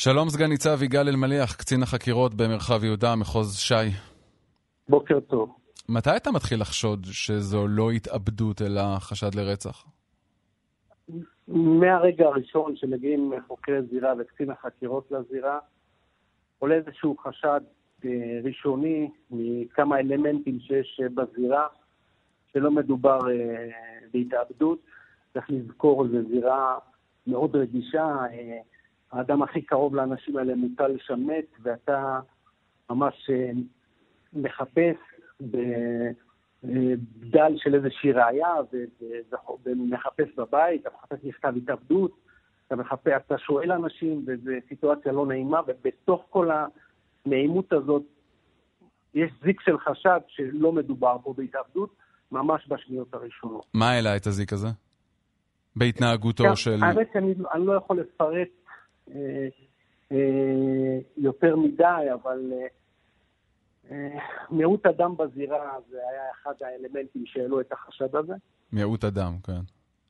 שלום סגן ניצב יגאל אלמליח, קצין החקירות במרחב יהודה, מחוז ש"י. בוקר טוב. מתי אתה מתחיל לחשוד שזו לא התאבדות אלא חשד לרצח? מהרגע הראשון שמגיעים חוקרי זירה וקצין החקירות לזירה, עולה איזשהו חשד אה, ראשוני מכמה אלמנטים שיש אה, בזירה, שלא מדובר אה, בהתאבדות. צריך לזכור, זו זירה מאוד רגישה. האדם הכי קרוב לאנשים האלה מוטל לשמת, ואתה ממש מחפש בדל של איזושהי ראייה, ומחפש בבית, אתה מחפש מכתב התאבדות, אתה מחפש, אתה שואל אנשים, וזו סיטואציה לא נעימה, ובתוך כל הנעימות הזאת יש זיק של חשד שלא מדובר פה בהתאבדות, ממש בשניות הראשונות. מה העלה את הזיק הזה? בהתנהגותו של... האמת שאני לא יכול לפרט אה, אה, יותר מדי, אבל אה, אה, מיעוט אדם בזירה זה היה אחד האלמנטים שהעלו את החשד הזה. מיעוט אדם, כן.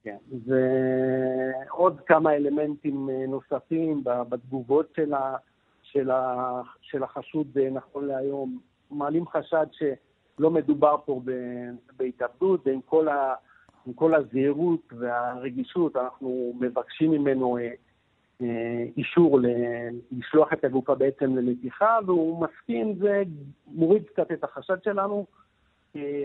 כן, ועוד כמה אלמנטים אה, נוספים בתגובות של, ה, של, ה, של החשוד אה, נכון להיום, מעלים חשד שלא מדובר פה בהתאבדות, ועם כל, ה, כל הזהירות והרגישות אנחנו מבקשים ממנו אה, אישור לשלוח את הגופה בעצם לנתיחה, והוא מסכים, זה מוריד קצת את החשד שלנו.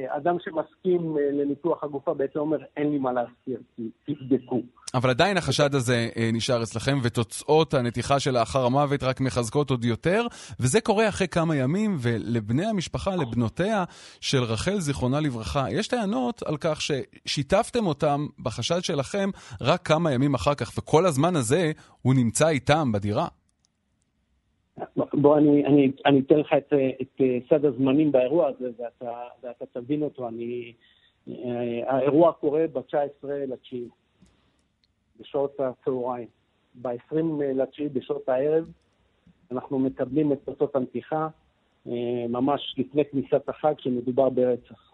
אדם שמסכים אה, לניתוח הגופה בעצם אומר, אין לי מה להסתיר, תבדקו. אבל עדיין החשד הזה אה, נשאר אצלכם, ותוצאות הנתיחה שלאחר המוות רק מחזקות עוד יותר, וזה קורה אחרי כמה ימים, ולבני המשפחה, לבנותיה של רחל, זיכרונה לברכה, יש טענות על כך ששיתפתם אותם בחשד שלכם רק כמה ימים אחר כך, וכל הזמן הזה הוא נמצא איתם בדירה. בוא, אני, אני, אני אתן לך את, את סד הזמנים באירוע הזה, ואתה, ואתה תבין אותו. אני, האירוע קורה ב-19 לתשיעי, בשעות הצהריים. ב-20 לתשיעי, בשעות הערב, אנחנו מקבלים את תוצאות הנתיחה, ממש לפני כניסת החג, שמדובר ברצח.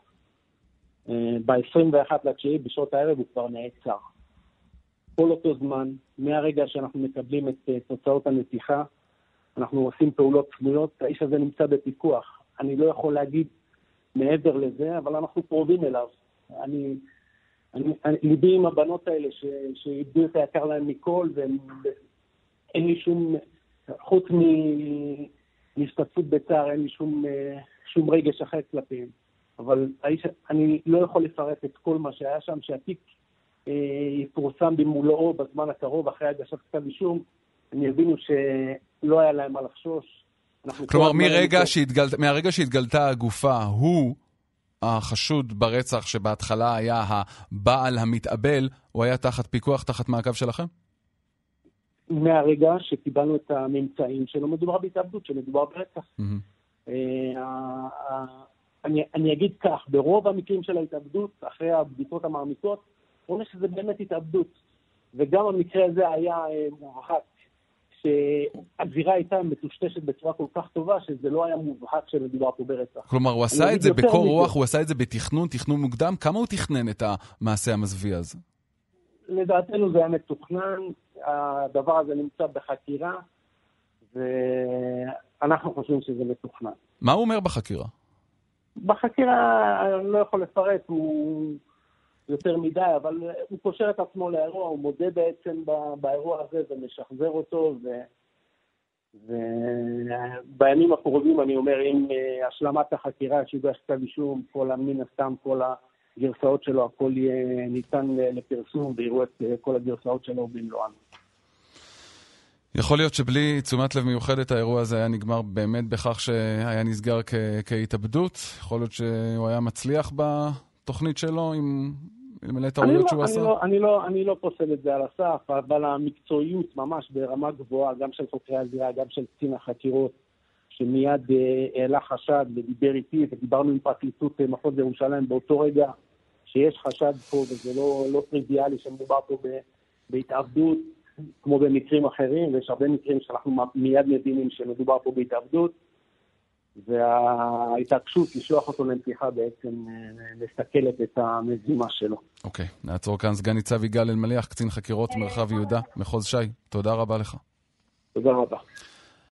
ב-21 לתשיעי, בשעות הערב, הוא כבר נעצר. כל אותו זמן, מהרגע שאנחנו מקבלים את תוצאות הנתיחה, אנחנו עושים פעולות צמויות, האיש הזה נמצא בפיקוח. אני לא יכול להגיד מעבר לזה, אבל אנחנו קרובים אליו. אני, אני, אני, ליבי עם הבנות האלה ש, שאיבדו את היקר להם מכל, ואין לי שום, חוץ מהשתתפות בצער, אין לי שום, שום רגש אחר כלפיהם. אבל האיש, אני לא יכול לפרט את כל מה שהיה שם, שהתיק אה, יפורסם במולאו בזמן הקרוב, אחרי הגשת כתב אישום, הם יבינו שלא היה להם מה לחשוש. כלומר, מרגע שהתגל... מהרגע שהתגלתה הגופה, הוא החשוד ברצח שבהתחלה היה הבעל המתאבל, הוא היה תחת פיקוח, תחת מעקב שלכם? מהרגע שקיבלנו את הממצאים שלא מדובר בהתאבדות, שמדובר ברצח. Mm-hmm. אני, אני אגיד כך, ברוב המקרים של ההתאבדות, אחרי הבדיקות המעמיקות, רואים שזה באמת התאבדות. וגם המקרה הזה היה אה, מורחק שהזירה הייתה מטושטשת בצורה כל כך טובה, שזה לא היה מובהק שמדובר פה ברצח. כלומר, הוא עשה את זה בקור רוח, הוא עשה את זה בתכנון, תכנון מוקדם. כמה הוא תכנן את המעשה המזוויע הזה? לדעתנו זה היה מתוכנן, הדבר הזה נמצא בחקירה, ואנחנו חושבים שזה מתוכנן. מה הוא אומר בחקירה? בחקירה, אני לא יכול לפרט, הוא יותר מדי, אבל הוא קושר את עצמו לאירוע, הוא מודה בעצם באירוע הזה ומשחזר אותו, ו... ובימים הקרובים, אני אומר, עם אה, השלמת החקירה שיוגש כתב אישום, כל מן הסתם, כל הגרסאות שלו, הכל יהיה ניתן לפרסום ויראו את אה, כל הגרסאות שלו במלואן. יכול להיות שבלי תשומת לב מיוחדת האירוע הזה היה נגמר באמת בכך שהיה נסגר כ- כהתאבדות? יכול להיות שהוא היה מצליח בתוכנית שלו עם אלמלא הטעויות לא- שהוא עשה? לא, אני לא, אני לא פוסל את זה על הסף, אבל המקצועיות ממש ברמה גבוהה, גם של חוקרי הזירה, גם של קצין החקירות, שמיד אה, העלה חשד ודיבר איתי, ודיברנו עם פרקליטות אה, מחוז ירושלים באותו רגע, שיש חשד פה, וזה לא, לא טריוויאלי שמדובר פה בהתאבדות, כמו במקרים אחרים, ויש הרבה מקרים שאנחנו מיד מבינים שמדובר פה בהתאבדות. וההתעקשות לשלוח אותו לנתיחה בעצם מסכלת את המזימה שלו. אוקיי, okay, נעצור כאן. סגן ניצב יגאל אלמליח, קצין חקירות מרחב יהודה, מחוז ש"י, תודה רבה לך. תודה רבה.